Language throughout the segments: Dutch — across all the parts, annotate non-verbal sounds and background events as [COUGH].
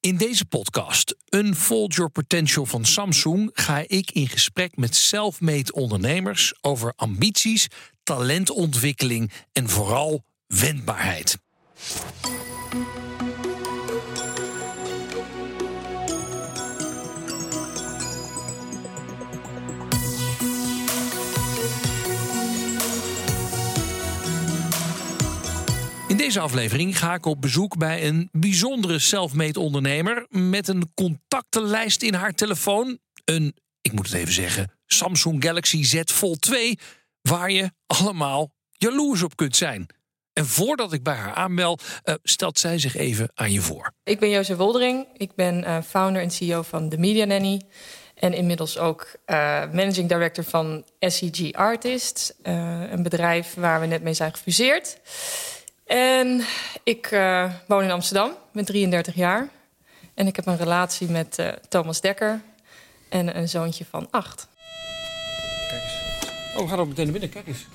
In deze podcast, Unfold Your Potential van Samsung, ga ik in gesprek met self-made ondernemers over ambities, talentontwikkeling en vooral wendbaarheid. Deze aflevering ga ik op bezoek bij een bijzondere self-made ondernemer met een contactenlijst in haar telefoon. Een, ik moet het even zeggen, Samsung Galaxy Z Fold 2, waar je allemaal jaloers op kunt zijn. En voordat ik bij haar aanbel, uh, stelt zij zich even aan je voor. Ik ben Jozef Woldering. Ik ben uh, founder en CEO van The Media Nanny. En inmiddels ook uh, managing director van SEG Artists. een bedrijf waar we net mee zijn gefuseerd. En ik uh, woon in Amsterdam, ben 33 jaar. En ik heb een relatie met uh, Thomas Dekker en een zoontje van 8. Kijk eens. Oh, we gaan ook meteen naar binnen. Kijk eens.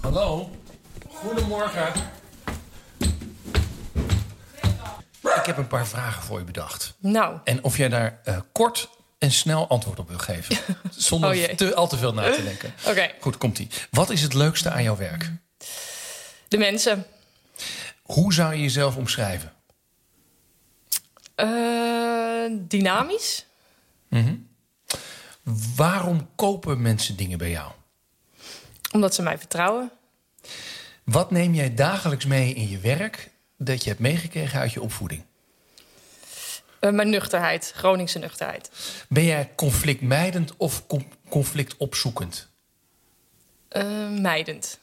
Hallo. Goedemorgen. Ik heb een paar vragen voor je bedacht. Nou. En of jij daar uh, kort en snel antwoord op wil geven. [LAUGHS] Zonder oh te, al te veel na te denken. [LAUGHS] Oké. Okay. Goed, komt-ie. Wat is het leukste aan jouw werk? De mensen. Hoe zou je jezelf omschrijven? Uh, dynamisch. Mm -hmm. Waarom kopen mensen dingen bij jou? Omdat ze mij vertrouwen. Wat neem jij dagelijks mee in je werk dat je hebt meegekregen uit je opvoeding? Uh, mijn nuchterheid, Groningse nuchterheid. Ben jij conflictmijdend of conflictopzoekend? Uh, mijdend.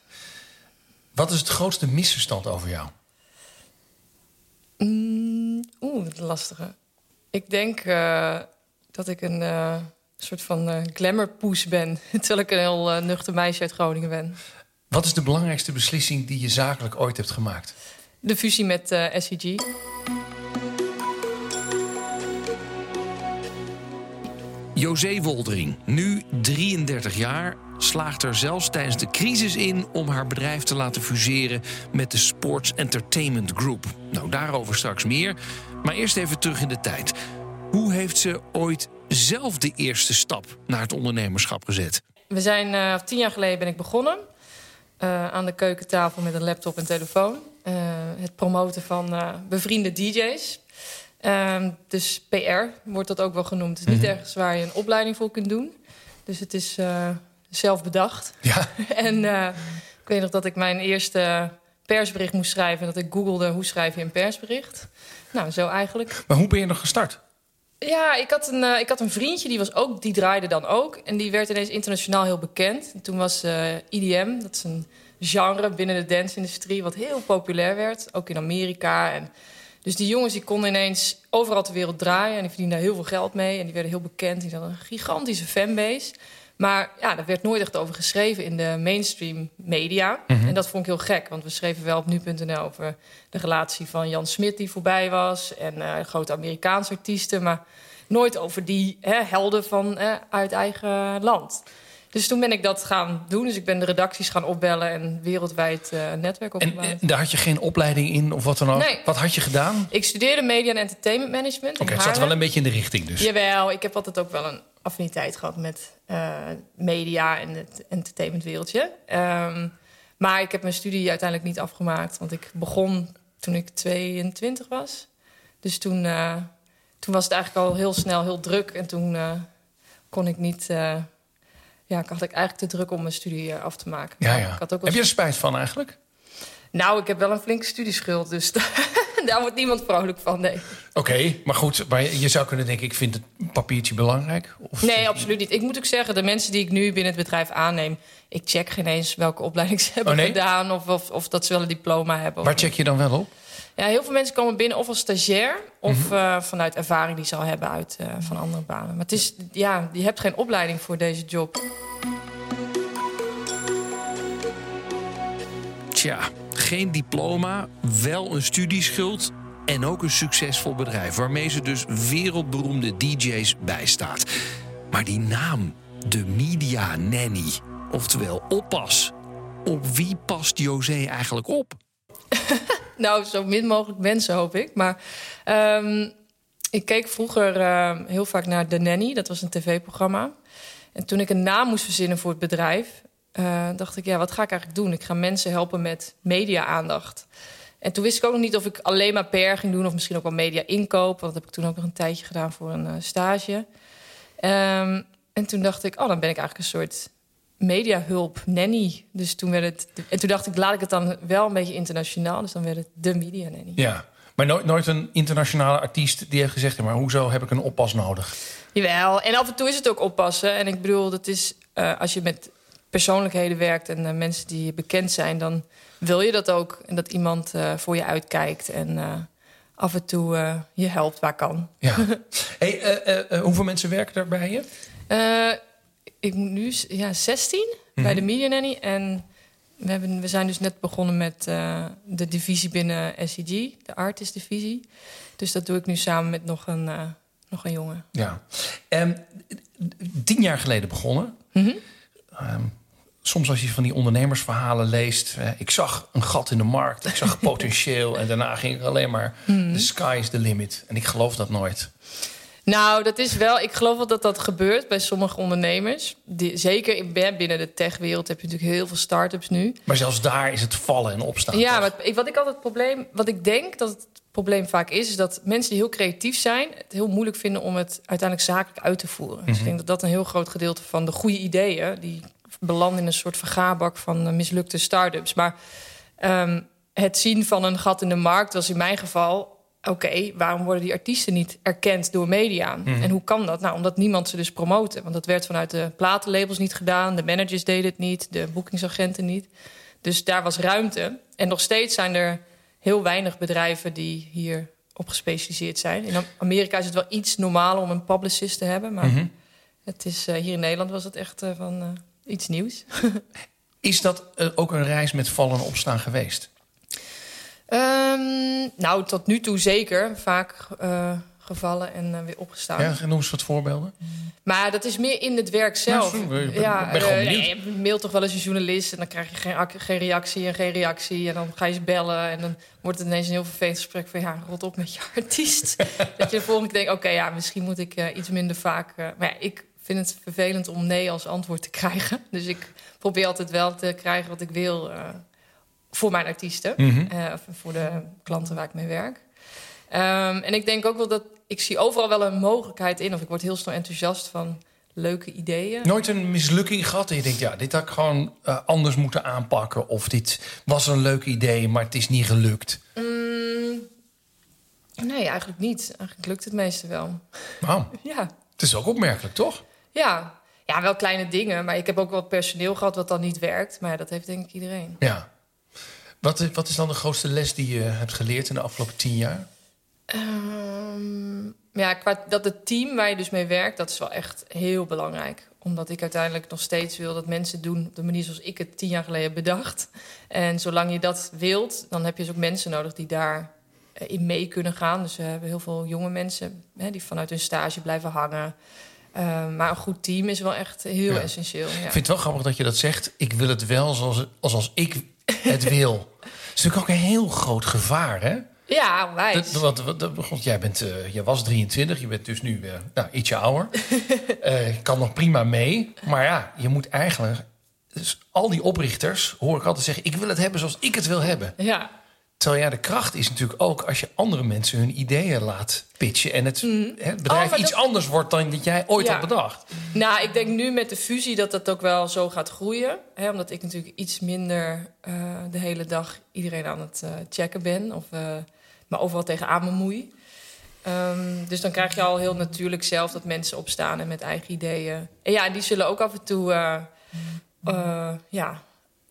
Wat is het grootste misverstand over jou? Mm, Oeh, wat lastige. Ik denk uh, dat ik een uh, soort van uh, glamourpoes ben. [LAUGHS] Terwijl ik een heel nuchter meisje uit Groningen ben. Wat is de belangrijkste beslissing die je zakelijk ooit hebt gemaakt? De fusie met SCG. José Woldering, nu 33 jaar, slaagt er zelfs tijdens de crisis in om haar bedrijf te laten fuseren met de Sports Entertainment Group. Nou, daarover straks meer. Maar eerst even terug in de tijd. Hoe heeft ze ooit zelf de eerste stap naar het ondernemerschap gezet? We zijn uh, tien jaar geleden ben ik begonnen. Uh, aan de keukentafel met een laptop en telefoon. Uh, het promoten van bevriende DJ's. Um, dus PR wordt dat ook wel genoemd. Het is niet mm -hmm. ergens waar je een opleiding voor kunt doen. Dus het is uh, zelf bedacht. Ja. [LAUGHS] en uh, ik weet nog dat ik mijn eerste persbericht moest schrijven... en dat ik googelde hoe schrijf je een persbericht. Nou, zo eigenlijk. Maar hoe ben je nog gestart? Ja, ik had, een, uh, ik had een vriendje, die, was ook, die draaide dan ook. En die werd ineens internationaal heel bekend. En toen was IDM, dat is een genre binnen de dance-industrie... wat heel populair werd, ook in Amerika... En, dus die jongens die konden ineens overal ter wereld draaien. En die verdienden daar heel veel geld mee. En die werden heel bekend. Die hadden een gigantische fanbase. Maar ja, daar werd nooit echt over geschreven in de mainstream media. Mm -hmm. En dat vond ik heel gek. Want we schreven wel op nu.nl over de relatie van Jan Smit die voorbij was. En uh, grote Amerikaanse artiesten. Maar nooit over die hè, helden van, uh, uit eigen land. Dus toen ben ik dat gaan doen. Dus ik ben de redacties gaan opbellen en wereldwijd uh, netwerk opgebouwd. En, en, daar had je geen opleiding in of wat dan ook? Nee. Wat had je gedaan? Ik studeerde media en entertainment management. Oké, okay, het zat wel een beetje in de richting dus. Jawel, ik heb altijd ook wel een affiniteit gehad met uh, media en het entertainmentwereldje. Um, maar ik heb mijn studie uiteindelijk niet afgemaakt. Want ik begon toen ik 22 was. Dus toen, uh, toen was het eigenlijk al heel snel heel druk. En toen kon ik niet ja, ik had ik eigenlijk te druk om mijn studie af te maken. Ja, ja. Ik had ook heb je er spijt van eigenlijk? Nou, ik heb wel een flinke studieschuld, dus [LAUGHS] daar wordt niemand vrolijk van, nee. Oké, okay, maar goed, maar je zou kunnen denken... ik vind het papiertje belangrijk? Of nee, absoluut niet. Ik moet ook zeggen, de mensen die ik nu binnen het bedrijf aanneem... ik check geen eens welke opleiding ze hebben oh, nee? gedaan... Of, of, of, dat ze wel een diploma hebben. Waar check je dan wel op? Ja, heel veel mensen komen binnen of als stagiair... of mm -hmm. uh, vanuit ervaring die ze al hebben uit uh, van andere banen. Maar het is, ja, je hebt geen opleiding voor deze job. Tja, geen diploma, wel een studieschuld en ook een succesvol bedrijf... waarmee ze dus wereldberoemde DJ's bijstaat. Maar die naam, de Media Nanny, oftewel oppas... op wie past José eigenlijk op? [LAUGHS] nou, zo min mogelijk mensen, hoop ik. Maar um, ik keek vroeger uh, heel vaak naar The Nanny. Dat was een tv-programma. En toen ik een naam moest verzinnen voor het bedrijf... Uh, dacht ik, ja, wat ga ik eigenlijk doen? Ik ga mensen helpen met media-aandacht. En toen wist ik ook nog niet of ik alleen maar PR ging doen... of misschien ook wel media-inkoop. Want dat heb ik toen ook nog een tijdje gedaan voor een uh, stage. Um, en toen dacht ik, oh, dan ben ik eigenlijk een soort mediahulp, nanny. Dus toen werd het... En toen dacht ik, laat ik het dan wel een beetje internationaal. Dus dan werd het de media nanny. Ja, maar nooit, nooit een internationale artiest die heeft gezegd... maar hoezo heb ik een oppas nodig? Jawel, en af en toe is het ook oppassen. En ik bedoel, dat is uh, als je met persoonlijkheden werkt... en uh, mensen die bekend zijn, dan wil je dat ook. En dat iemand uh, voor je uitkijkt en af en toe je helpt waar kan. Ja. [LAUGHS] hey, hoeveel mensen werken daar bij je? Ik moet nu ja, 16 bij de mhm. Media Nanny. En we, hebben, we zijn dus net begonnen met uh, de divisie binnen SCG, de artist divisie. Dus dat doe ik nu samen met nog een, uh, nog een jongen. Ja. En tien jaar geleden begonnen. Mm -hmm. um, soms als je van die ondernemersverhalen leest... Uh, ik zag een gat in de markt, ik zag [LAUGHS] potentieel... en daarna ging ik alleen maar... Mm. The sky is the limit. En ik geloof dat nooit. Nou, dat is wel. Ik geloof wel dat dat gebeurt bij sommige ondernemers. Die, zeker binnen de techwereld heb je natuurlijk heel veel start-ups nu. Maar zelfs daar is het vallen en opstaan. Ja, wat, wat ik altijd het probleem, wat ik denk dat het probleem vaak is, is dat mensen die heel creatief zijn, het heel moeilijk vinden om het uiteindelijk zakelijk uit te voeren. Dus ik mhm. denk dat dat een heel groot gedeelte van de goede ideeën, die belanden in een soort vergaarbak van uh, mislukte start-ups. Maar um, het zien van een gat in de markt was in mijn geval oké, waarom worden die artiesten niet erkend door media? Mhm. En hoe kan dat? Nou, omdat niemand ze dus promoten. Want dat werd vanuit de platenlabels niet gedaan. De managers deden het niet. De boekingsagenten niet. Dus daar was ruimte. En nog steeds zijn er heel weinig bedrijven die hier op gespecialiseerd zijn. In Amerika is het wel iets normaler om een publicist te hebben. Maar mhm. het is, uh, hier in Nederland was het echt uh, van uh, iets nieuws. [LAUGHS] is dat ook een reis met vallen en opstaan geweest? Um, nou, tot nu toe zeker. Vaak uh, gevallen en uh, weer opgestaan. Ja, noem eens wat voorbeelden. Maar dat is meer in het werk zelf. Ja, ben, ja, ben uh, nee, je mailt toch wel eens een journalist... en dan krijg je geen, geen, reactie en geen reactie... en dan ga je ze bellen en dan wordt het ineens een heel vervelend gesprek... van ja, rot op met je [LAUGHS] artiest. dat je de volgende keer denkt, oké, ja, misschien moet ik iets minder vaak... maar ja, ik vind het vervelend om nee als antwoord te krijgen. [LAUGHS] Dus ik probeer altijd wel te krijgen wat ik wil voor mijn artiesten. Mm of voor de klanten waar ik mee werk. Um, en ik denk ook wel dat ik zie overal wel een mogelijkheid in. Of ik word heel snel enthousiast van leuke ideeën. Nooit een mislukking gehad en je denkt, ja, dit had ik gewoon uh, anders moeten aanpakken. Of dit was een leuk idee, maar het is niet gelukt. Mm, nee, eigenlijk niet. Eigenlijk lukt het meeste wel. Wauw. [LAUGHS] ja. Het is ook opmerkelijk, toch? Ja. ja, wel kleine dingen. Maar ik heb ook wel personeel gehad wat dan niet werkt. Maar dat heeft denk ik iedereen. Ja. Wat, wat is dan de grootste les die je hebt geleerd in de afgelopen tien jaar? Um, ja, qua dat het team waar je dus mee werkt, dat is wel echt heel belangrijk. Omdat ik uiteindelijk nog steeds wil dat mensen doen op de manier zoals ik het tien jaar geleden bedacht. En zolang je dat wilt, dan heb je dus ook mensen nodig die daar eh, in mee kunnen gaan. Dus we hebben heel veel jonge mensen hè, die vanuit hun stage blijven hangen. Uh, maar een goed team is wel echt heel essentieel. Ja. Ik vind het wel grappig dat je dat zegt. Ik wil het wel zoals, als ik het wil. Dat is natuurlijk ook een heel groot gevaar, hè? Ja, wijs. Dat, wat, jij, bent, uh, jij was 23, je bent dus nu uh, nou, ietsje ouder. uh, [LAUGHS] je kan nog prima mee. Maar ja, je moet eigenlijk... Dus al die oprichters hoor ik altijd zeggen... ik wil het hebben zoals ik het wil hebben. Ja. Terwijl ja, de kracht is natuurlijk ook als je andere mensen hun ideeën laat pitchen. En het, mm. bedrijf oh, iets anders wordt dan dat jij ooit had bedacht. Nou, ik denk nu met de fusie dat dat ook wel zo gaat groeien. Hè, omdat ik natuurlijk iets minder uh, de hele dag iedereen aan het uh, checken ben. Of uh, me overal tegenaan bemoei. Um, dus dan krijg je al heel natuurlijk zelf dat mensen opstaan en met eigen ideeën. En ja, die zullen ook af en toe ja,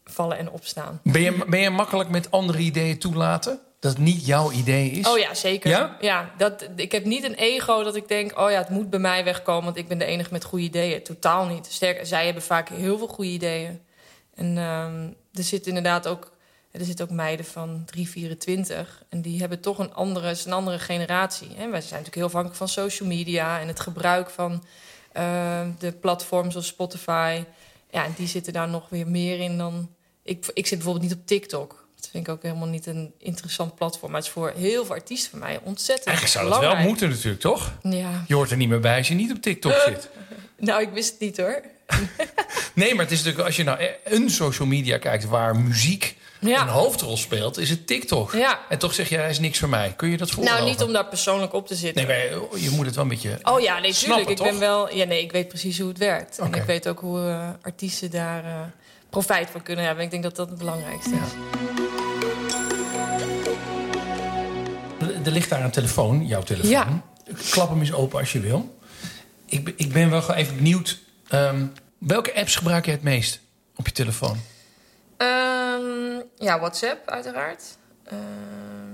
vallen en opstaan. Ben je, ben je makkelijk met andere ideeën toelaten? Dat het niet jouw idee is? Oh ja, zeker. Ja? ja dat, ik heb niet een ego dat ik denk... oh ja, het moet bij mij wegkomen... want ik ben de enige met goede ideeën. Totaal niet. Sterker, zij hebben vaak heel veel goede ideeën. En um, er zit inderdaad ook... Er zitten ook meiden van 3, 24. En die hebben toch een andere, een andere generatie. Hè? Wij zijn natuurlijk heel afhankelijk van social media... en het gebruik van uh, de platforms zoals Spotify. Ja, en die zitten daar nog weer meer in dan ik, ik zit bijvoorbeeld niet op TikTok. Dat vind ik ook helemaal niet een interessant platform. Maar het is voor heel veel artiesten van mij ontzettend Eigenlijk zou dat wel moeten natuurlijk, toch? Ja, Je hoort er niet meer bij als je niet op TikTok [LAUGHS] zit. nou, ik wist het niet hoor. [LAUGHS] Nee, maar het is natuurlijk als je nou een social media kijkt waar muziek Ja. een hoofdrol speelt, is het TikTok. Ja. En toch zeg je, hij is niks voor mij. Kun je dat voorstellen? Nou, niet om daar persoonlijk op te zitten. Nee, maar je moet het wel een beetje. Oh ja, nee, Snappen. Ik ben wel. Ja, nee, ik weet precies hoe het werkt. En ik weet ook hoe eh, artiesten daar eh, profijt van kunnen hebben. Ik denk dat dat het belangrijkste is. Er ligt daar een telefoon, jouw telefoon. Ja. Klap hem eens open als je wil. Ik, ben- ik ben wel gewoon even benieuwd. ehm, welke apps gebruik je het meest op je telefoon? Ehm, ja, WhatsApp uiteraard. Ehm,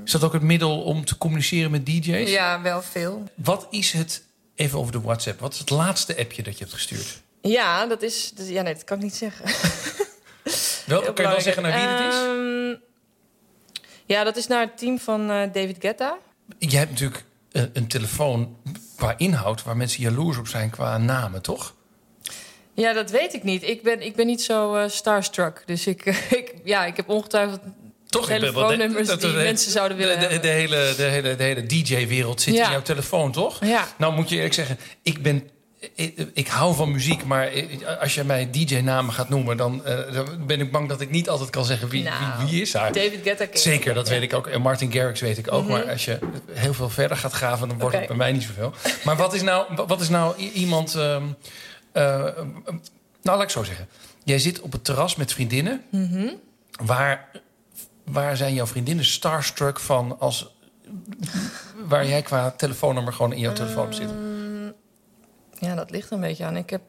Is dat ook het middel om te communiceren met DJ's? ja, wel veel. Wat is het, even over de WhatsApp, wat is het laatste appje dat je hebt gestuurd? Ja, dat is. ja, nee, dat kan ik niet zeggen. [LAUGHS] Wel, kan je wel zeggen naar wie het is? Ehm, ja, dat is naar het team van eh, David Guetta. Je hebt natuurlijk eh, een telefoon qua inhoud waar mensen jaloers op zijn qua namen, toch? Ja, dat weet ik niet. Ik ben, ik ben niet zo eh, starstruck. Dus ik, [LAUGHS] ik, ja, ik heb ongetwijfeld Toch? telefoonnummers die mensen zouden willen de, de, hebben. de hele, de hele, de hele DJ-wereld zit Ja. in jouw telefoon, toch? Ja. Nou moet je eerlijk zeggen, ik ben... Ik, ik hou van muziek, maar als je mij DJ-namen gaat noemen... Dan, eh, dan ben ik bang dat ik niet altijd kan zeggen wie, Nou, wie, wie is haar. David Guetta. Zeker, dat weet ik ook. En Martin Garrix weet ik ook. Maar als je heel veel verder gaat graven, dan wordt het bij mij niet zoveel. Maar wat is nou, wat is nou iemand... ehm, eh, nou, laat ik zo zeggen. Jij zit op het terras met vriendinnen. Waar, waar zijn jouw vriendinnen starstruck van als... Waar jij qua telefoonnummer gewoon in jouw telefoon zit? Ja, dat ligt er een beetje aan. Ik, heb,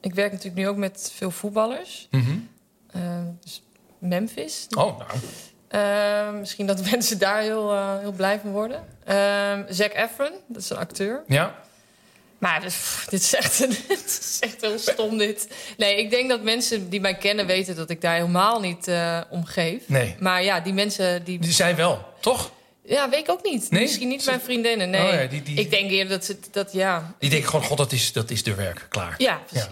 ik werk natuurlijk nu ook met veel voetballers. Mhm. Eh, dus Memphis. Oh, nou. Eh, misschien dat [LAUGHS] mensen daar heel, eh, heel blij van worden. Uh, Zac Efron, dat is een acteur. Ja? Maar dus, pff, dit, is echt, [LAUGHS] dit is echt heel stom dit. Nee, ik denk dat mensen die mij kennen weten dat ik daar helemaal niet om geef. Nee. Maar ja, die mensen die... Die zijn wel, toch? Ja, weet ik ook niet. Nee? Misschien niet mijn vriendinnen, nee. Oh ja, die- die- Ik denk eerder dat ze... Dat, ja. Die denken gewoon, god, dat is, dat is de werk. Klaar. ja, precies.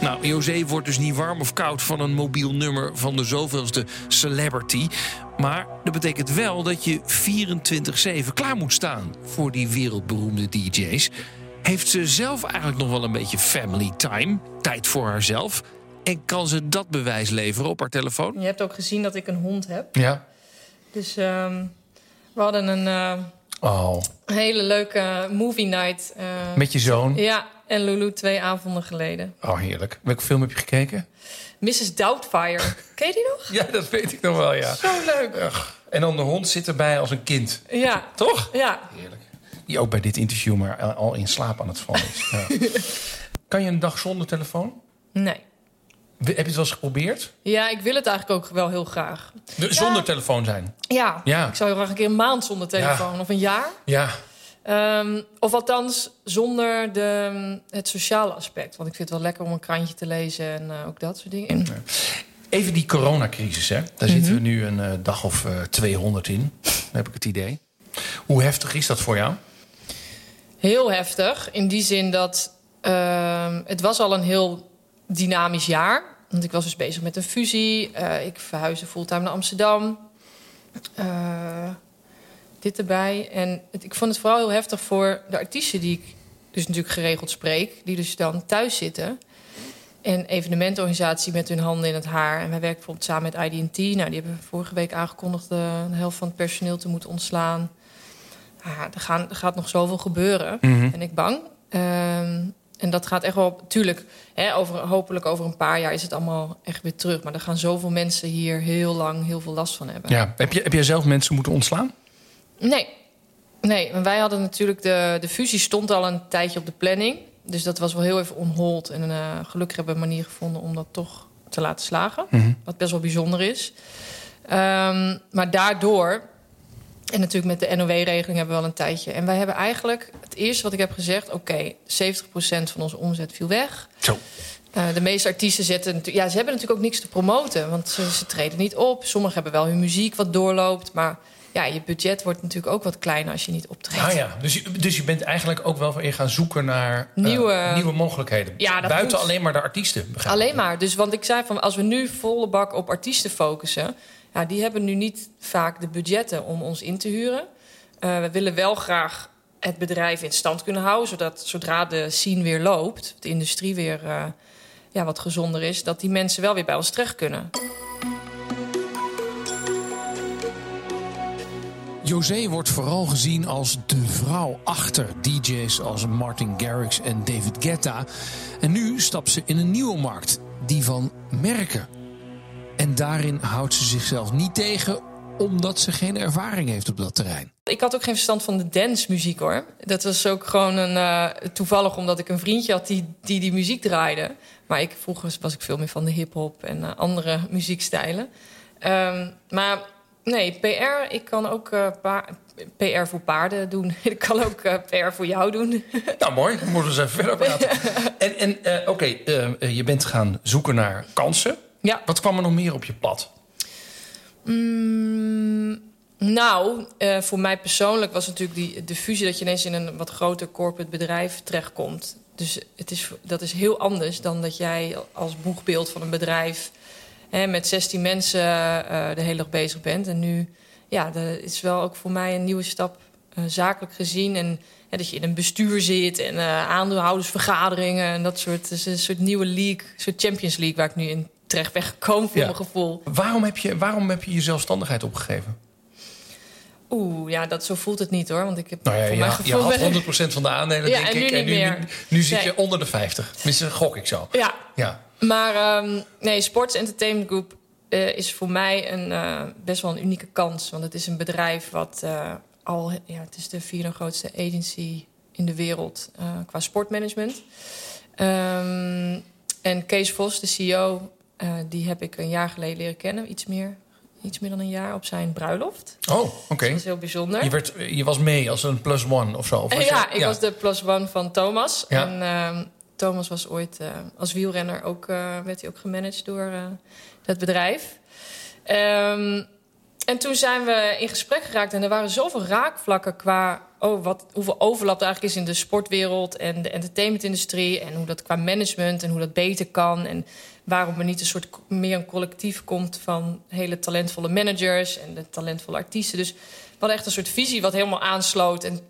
Nou, José wordt dus niet warm of koud van een mobiel nummer van de zoveelste celebrity. Maar dat betekent wel dat je 24-7 klaar moet staan voor die wereldberoemde DJ's. Heeft ze zelf eigenlijk nog wel een beetje family time? Tijd voor haarzelf? En kan ze dat bewijs leveren op haar telefoon? Je hebt ook gezien dat ik een hond heb. Ja. Dus ehm, we hadden een eh, Oh, hele leuke movie night. eh, met je zoon. Ja, en Lulu twee avonden geleden. Oh, heerlijk. Welke film heb je gekeken? Mrs. Doubtfire. [LAUGHS] Ken je die nog? Ja, dat weet ik nog wel, ja. Zo leuk. En dan de hond zit erbij als een kind. Ja, Toch? ja. Heerlijk. Die ook bij dit interview maar al in slaap aan het vallen is. Ja. [LAUGHS] kan je een dag zonder telefoon? Nee. Heb je het wel eens geprobeerd? Ja, ik wil het eigenlijk ook wel heel graag. De- Zonder telefoon zijn? Ja, Ja. ik zou heel graag een keer een maand zonder telefoon. Of een jaar. Ja. Ehm, of althans zonder de, het sociale aspect. Want ik vind het wel lekker om een krantje te lezen en eh, ook dat soort dingen. Even die coronacrisis, hè. Daar zitten we nu een eh, dag of eh 200 in. Dan heb ik het idee. Hoe heftig is dat voor jou? Heel heftig. In die zin dat ehm, het was al een heel dynamisch jaar. Want ik was dus bezig met een fusie. Eh, ik verhuisde fulltime naar Amsterdam. Eh, dit erbij. En het- ik vond het vooral heel heftig voor de artiesten die ik dus natuurlijk geregeld spreek. Die dus dan thuis zitten. En evenementenorganisatie met hun handen in het haar. En wij werken bijvoorbeeld samen met IDT. Nou, die hebben vorige week aangekondigd de, de helft van het personeel te moeten ontslaan. Ah, er, gaan, er gaat nog zoveel gebeuren. Ben ik bang. Ehm, en dat gaat echt wel... Tuurlijk, hè, over, hopelijk over een paar jaar is het allemaal echt weer terug. Maar er gaan zoveel mensen hier heel lang heel veel last van hebben. Ja. Heb, je, heb jij zelf mensen moeten ontslaan? Nee. Nee, want wij hadden natuurlijk... De, de fusie stond al een tijdje op de planning. Dus dat was wel heel even on hold. En eh, gelukkig hebben we een manier gevonden om dat toch te laten slagen. Wat best wel bijzonder is. Ehm, maar daardoor... En natuurlijk met de NOW-regeling hebben we wel een tijdje. En wij hebben eigenlijk... Het eerste wat ik heb gezegd... Oké, 70% van onze omzet viel weg. Zo. Eh, de meeste artiesten zetten ja, ze hebben natuurlijk ook niks te promoten, want ze, ze treden niet op. Sommigen hebben wel hun muziek wat doorloopt, maar ja, je budget wordt natuurlijk ook wat kleiner als je niet optreedt. Ah ja, dus je, dus je bent eigenlijk ook wel weer gaan zoeken naar eh, Nieuwe- nieuwe mogelijkheden. Ja, Buiten moet. alleen maar de artiesten. Alleen maar. Dus want ik zei van als we nu volle bak op artiesten focussen, ja, die hebben nu niet vaak de budgetten om ons in te huren. Eh, we willen wel graag het bedrijf in stand kunnen houden, zodat zodra de scene weer loopt, de industrie weer eh, ja, wat gezonder is, dat die mensen wel weer bij ons terecht kunnen. José wordt vooral gezien als de vrouw achter DJ's als Martin Garrix en David Guetta. En nu stapt ze in een nieuwe markt, die van merken. En daarin houdt ze zichzelf niet tegen, omdat ze geen ervaring heeft op dat terrein. Ik had ook geen verstand van de dancemuziek hoor. Dat was ook gewoon een, eh, toevallig omdat ik een vriendje had die, die die muziek draaide. Maar ik, vroeger was ik veel meer van de hip-hop en eh, andere muziekstijlen. Ehm, maar nee, PR, ik kan ook eh, pa- PR voor paarden doen. [LAUGHS] ik kan ook PR voor jou doen. [LAUGHS] Nou, mooi. Dan moeten we eens even verder praten. [LAUGHS] En, en eh, oké, je bent gaan zoeken naar kansen. Ja. Wat kwam er nog meer op je pad? Mm, nou, eh, voor mij persoonlijk was natuurlijk die, de fusie dat je ineens in een wat groter corporate bedrijf terechtkomt. Dus het is, dat is heel anders dan dat jij als boegbeeld van een bedrijf hè, met 16 mensen eh, de hele dag bezig bent. En nu, ja, dat is wel ook voor mij een nieuwe stap eh, zakelijk gezien. En dat je in een bestuur zit en aandeelhoudersvergaderingen en dat soort. Is een soort nieuwe league, een soort Champions League waar ik nu in terecht ben gekomen voor Ja. mijn gevoel. Waarom heb, je, waarom heb je je zelfstandigheid opgegeven? Oeh, ja, dat, zo voelt het niet hoor. Want ik heb Nou ja, voor je, mijn had- je gevoel... had ben- 100% van de aandelen, Ja, denk en nu ik. niet meer. Nu, nu zit Nee. je onder de 50. Tenminste, gok ik zo. Ja, Ja. maar ehm, nee, Sports Entertainment Group eh, is voor mij een, eh, best wel een unieke kans. Want het is een bedrijf wat eh, al... Ja, het is de vierde grootste agency in de wereld qua sportmanagement. Ehm, en Kees Vos, de CEO, eh, die heb ik een jaar geleden leren kennen. Iets meer, iets meer dan een jaar op zijn bruiloft. Oh, oké. Dat is heel bijzonder. Je, werd, je was mee als een plus one of zo? Of Eh, ja, je- ik was de plus one van Thomas. Ja. En ehm, Thomas was ooit eh, als wielrenner ook, werd hij ook gemanaged door het bedrijf. Ehm, en toen zijn we in gesprek geraakt en er waren zoveel raakvlakken qua oh, wat, hoeveel overlap er eigenlijk is in de sportwereld en de entertainmentindustrie. En hoe dat qua management en hoe dat beter kan. En waarom er niet een soort meer een collectief komt van hele talentvolle managers en de talentvolle artiesten. Dus we hadden echt een soort visie wat helemaal aansloot. En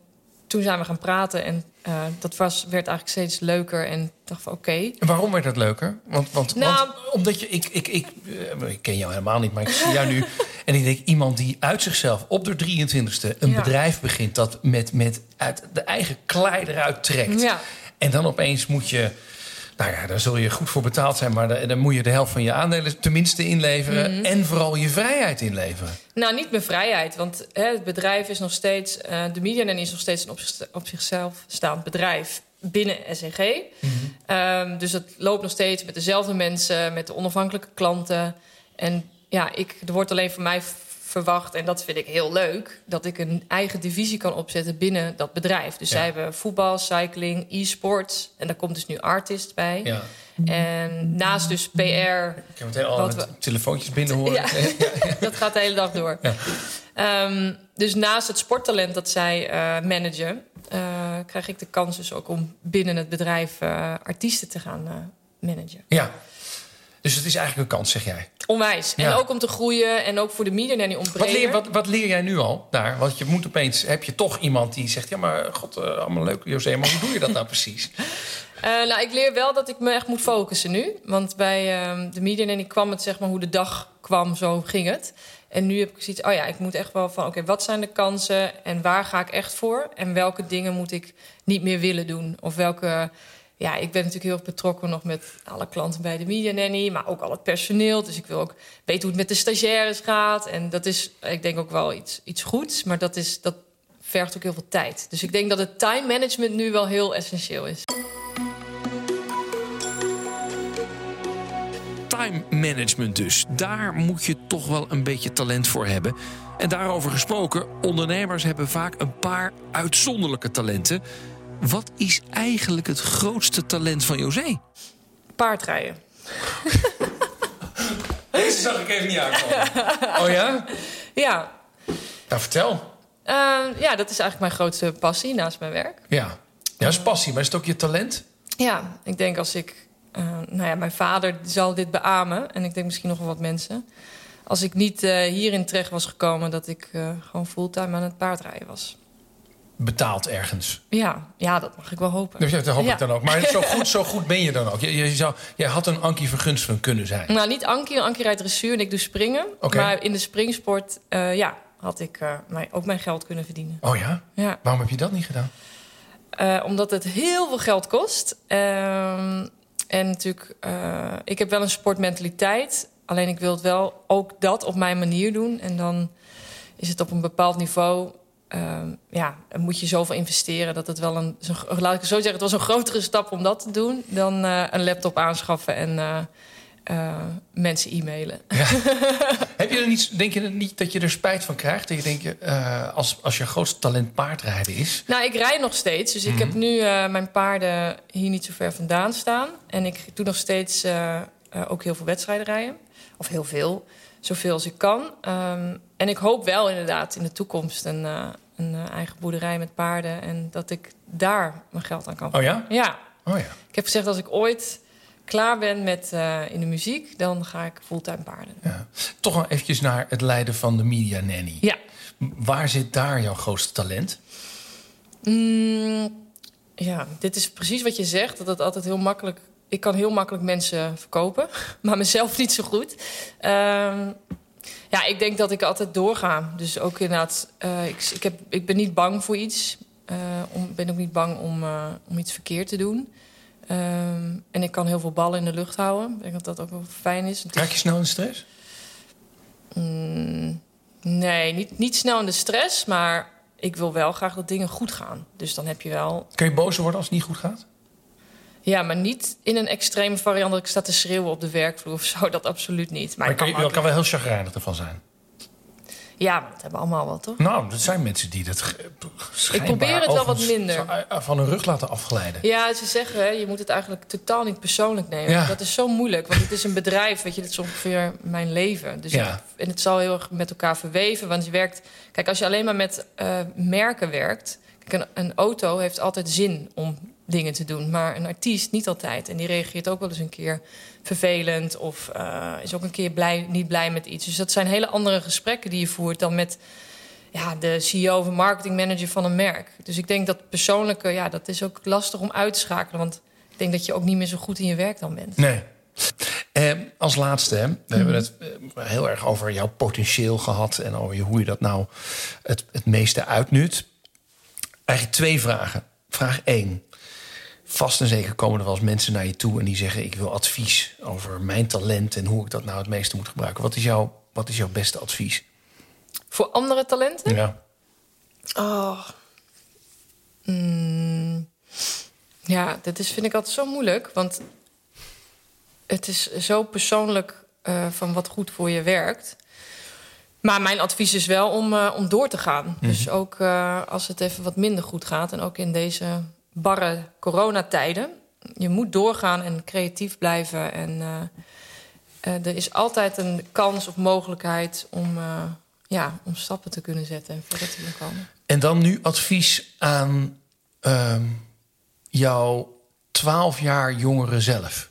toen zijn we gaan praten en eh, dat was, werd eigenlijk steeds leuker. En dacht van oké. Waarom werd het leuker? Want, want, Nou- want omdat je, ik, ik, ik, eh, ik ken jou helemaal niet, maar ik zie jou nu. En ik denk, iemand die uit zichzelf op de 23e een Ja. bedrijf begint dat met, met uit de eigen klei eruit trekt. Ja. En dan opeens moet je, nou ja, daar zul je goed voor betaald zijn, maar da- dan moet je de helft van je aandelen tenminste inleveren. Mhm. En vooral je vrijheid inleveren. Nou, niet mijn vrijheid. Want hè, het bedrijf is nog steeds... eh, de Media Nanny is nog steeds een op, zich- op zichzelf staand bedrijf binnen SNG. Ehm, dus het loopt nog steeds met dezelfde mensen, met de onafhankelijke klanten. En ja, ik, er wordt alleen van mij verwacht, en dat vind ik heel leuk... dat ik een eigen divisie kan opzetten binnen dat bedrijf. Dus Ja. zij hebben voetbal, cycling, e-sports... en daar komt dus nu artist bij. Ja. En naast dus PR... Ik heb meteen al we- telefoontjes binnen horen. [LAUGHS] Ja. dat gaat de hele dag door. Ja. Ehm, dus naast het sporttalent dat zij eh, managen, eh, krijg ik de kans dus ook om binnen het bedrijf eh, artiesten te gaan managen. ja. Dus het is eigenlijk een kans, zeg jij. Onwijs. Ja. En ook om te groeien en ook voor de media nanny om Wat leer, wat, wat leer jij nu al daar? Want je moet opeens, heb je toch iemand die zegt... ja, maar god, eh, allemaal leuk, José, maar hoe doe je dat nou precies? [LAUGHS] Eh, nou, ik leer wel dat ik me echt moet focussen nu. Want bij ehm, de media nanny kwam het, zeg maar, hoe de dag kwam, zo ging het. En nu heb ik zoiets, oh ja, ik moet echt wel van... oké, wat zijn de kansen en waar ga ik echt voor? En welke dingen moet ik niet meer willen doen? Of welke... Ja, ik ben natuurlijk heel erg betrokken nog met alle klanten bij de Media Nanny... maar ook al het personeel. Dus ik wil ook weten hoe het met de stagiaires gaat. En dat is, ik denk ook wel iets, iets goeds. Maar dat, is, dat vergt ook heel veel tijd. Dus ik denk dat het time management nu wel heel essentieel is. Time management dus. Daar moet je toch wel een beetje talent voor hebben. En daarover gesproken, ondernemers hebben vaak een paar uitzonderlijke talenten. Wat is eigenlijk het grootste talent van José? Paardrijden. [LAUGHS] Deze zag ik even niet aankomen. [LAUGHS] Oh ja? Ja. Nou, vertel. Eh, ja, dat is eigenlijk mijn grootste passie naast mijn werk. Ja. Ja, dat is passie, maar is het ook je talent? Ja, ik denk als ik... eh, nou ja, mijn vader zal dit beamen. En ik denk misschien nog wel wat mensen. Als ik niet eh, hierin terecht was gekomen... dat ik eh, gewoon fulltime aan het paardrijden was. Betaald ergens. Ja, ja, dat mag ik wel hopen. Dus ja, dat hoop Ja. ik dan ook. Maar zo [LAUGHS] goed, zo goed ben je dan ook. Je, je zou, jij had een Ankie Vergunsten kunnen zijn. Nou, niet Ankie. Ankie rijdt dressuur en ik doe springen. Maar in de springsport, eh, ja, had ik eh, ook mijn geld kunnen verdienen. Oh ja? Ja. Waarom heb je dat niet gedaan? Eh, omdat het heel veel geld kost. Ehm, en natuurlijk, ik heb wel een sportmentaliteit. Alleen ik wil het wel ook dat op mijn manier doen. En dan is het op een bepaald niveau... ehm, ja, moet je zoveel investeren dat het wel een... laat ik het zo zeggen, het was een grotere stap om dat te doen... dan eh, een laptop aanschaffen en eh, eh, mensen e-mailen. [LAUGHS] Heb je er niet, denk je er niet dat je er spijt van krijgt? Dat je denkt, als, als je grootste talent paardrijden is... Nou, ik rij nog steeds. Dus ik heb nu eh, mijn paarden hier niet zo ver vandaan staan. En ik doe nog steeds ook heel veel wedstrijden rijden. Of heel veel. Zoveel als ik kan. Ehm, en ik hoop wel inderdaad in de toekomst een, eh, een eh, eigen boerderij met paarden. En dat ik daar mijn geld aan kan Oh ja? Ja. Oh ja. Ik heb gezegd als ik ooit klaar ben met eh, in de muziek... dan ga ik fulltime paarden ja. Toch nog eventjes naar het leiden van de media nanny. Ja. Waar zit daar jouw grootste talent? Mm, ja, dit is precies wat je zegt. Dat het altijd heel makkelijk. Ik kan heel makkelijk mensen verkopen, [LAUGHS] maar mezelf niet zo goed. Ehm, ja, ik denk dat ik altijd doorga. Dus ook inderdaad, eh, ik, ik, heb, ik ben niet bang voor iets. Om, ben ook niet bang om, eh, om iets verkeerd te doen. Ehm, en ik kan heel veel ballen in de lucht houden. Ik denk dat dat ook wel fijn is- Raak je snel in stress? Mm, nee, niet, niet snel in de stress, maar ik wil wel graag dat dingen goed gaan. Dus dan heb je wel Kun je boos worden als het niet goed gaat? Ja, maar niet in een extreme variant dat ik sta te schreeuwen op de werkvloer of zo. [LAUGHS] Dat absoluut niet. Maar, Maar ik kan je, kan wel heel chagrijnig ervan zijn. Ja, maar dat hebben we allemaal wel, toch? Nou, er zijn mensen die dat schijnbaar probeer het wel wat minder. eh, van hun rug laten afglijden. Ja, ze zeggen, hè, je moet het eigenlijk totaal niet persoonlijk nemen. Ja. Dat is zo moeilijk, want het is een bedrijf, weet je, dat is ongeveer mijn leven. Dus Ja. ik- en het zal heel erg met elkaar verweven, want je werkt... Kijk, als je alleen maar met eh, merken werkt... Kijk, een, een auto heeft altijd zin om dingen te doen, maar een artiest niet altijd. En die reageert ook wel eens een keer vervelend of eh, is ook een keer blij, niet blij met iets. Dus dat zijn hele andere gesprekken die je voert dan met ja, de CEO of marketingmanager van een merk. Dus ik denk dat persoonlijke, ja, dat is ook lastig om uit te schakelen. Want ik denk dat je ook niet meer zo goed in je werk dan bent. Nee. Eh, als laatste, hè, we hebben het eh, heel erg over jouw potentieel gehad en over hoe je dat nou het, het meeste uitnut. Eigenlijk twee vragen. Vraag één. Vast en zeker komen er wel eens mensen naar je toe en die zeggen: Ik wil advies over mijn talent en hoe ik dat nou het meeste moet gebruiken. Wat is, jouw, wat is jouw beste advies? Voor andere talenten? Ja. Oh. Mm. Ja, dat is, vind ik altijd zo moeilijk. Want het is zo persoonlijk eh, van wat goed voor je werkt. Maar mijn advies is wel om, eh, om door te gaan. Dus ook eh, als het even wat minder goed gaat... en ook in deze barre coronatijden... je moet doorgaan en creatief blijven. En eh, eh, er is altijd een kans of mogelijkheid om, eh, ja, om stappen te kunnen zetten... en verder te kunnen komen. En dan nu advies aan ehm, jouw 12 jaar jongere zelf.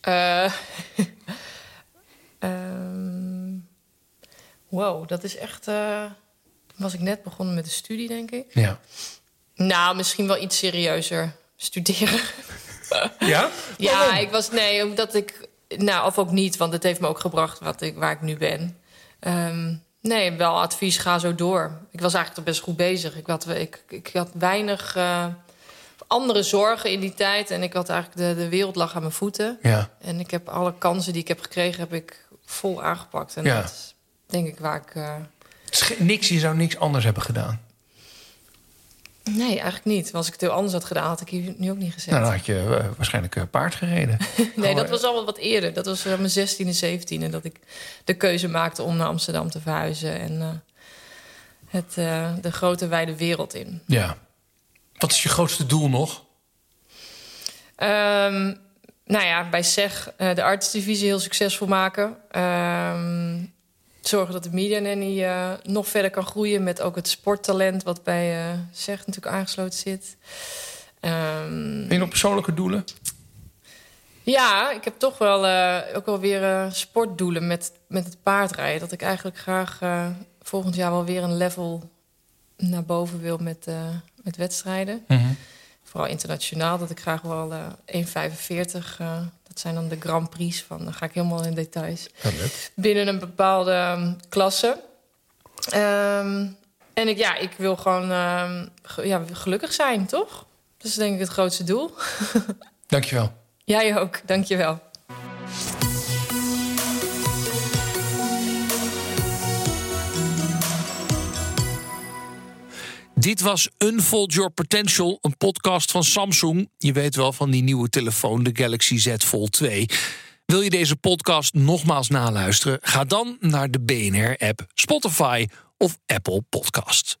Eh, [LAUGHS] ehm, wow, dat is echt. was ik net begonnen met de studie, denk ik. Ja. Nou, misschien wel iets serieuzer studeren. [LAUGHS] Ja? ja, ik was. Nee, omdat ik. Nou, of ook niet, want het heeft me ook gebracht wat ik, waar ik nu ben. Ehm, nee, wel advies, ga zo door. Ik was eigenlijk toch best goed bezig. Ik had, ik, ik had weinig eh, andere zorgen in die tijd. En ik had eigenlijk de, de wereld lag aan mijn voeten. Ja. En ik heb alle kansen die ik heb gekregen, heb ik vol aangepakt. En Ja. dat is denk ik waar ik. eh, Niks, je zou niks anders hebben gedaan. Nee, eigenlijk niet. Want Als ik het heel anders had gedaan, had ik hier nu ook niet gezet. Nou, dan had je eh, waarschijnlijk eh, paard gereden. [LAUGHS] nee, dat Oh, was al wat eerder. Dat was uh, mijn 16e, 17e dat ik de keuze maakte om naar Amsterdam te verhuizen. En het, de grote wijde wereld in. Ja. Wat is je grootste doel nog? Um, nou ja, bij SEG de artsdivisie heel succesvol maken. Um, zorgen dat de media nanny eh, nog verder kan groeien... met ook het sporttalent wat bij uh, ZEG natuurlijk aangesloten zit. Um, en nog persoonlijke doelen? Ja, ik heb toch wel uh, ook wel weer sportdoelen met, met het paardrijden. Dat ik eigenlijk graag volgend jaar wel weer een level naar boven wil met, met wedstrijden. Mm Vooral internationaal, dat ik graag wel 1,45 dat zijn dan de Grand Prix van, dan ga ik helemaal in details. Binnen een bepaalde um, klasse. Um, en ik, ja, ik wil gewoon um, ja, gelukkig zijn, toch? Dat is denk ik het grootste doel. [LAUGHS] Dankjewel. Jij ook, dankjewel. Dit was Unfold Your Potential, een podcast van Samsung. Je weet wel van die nieuwe telefoon, de Galaxy Z Fold 2. Wil je deze podcast nogmaals naluisteren? Ga dan naar de BNR-app, Spotify of Apple Podcasts.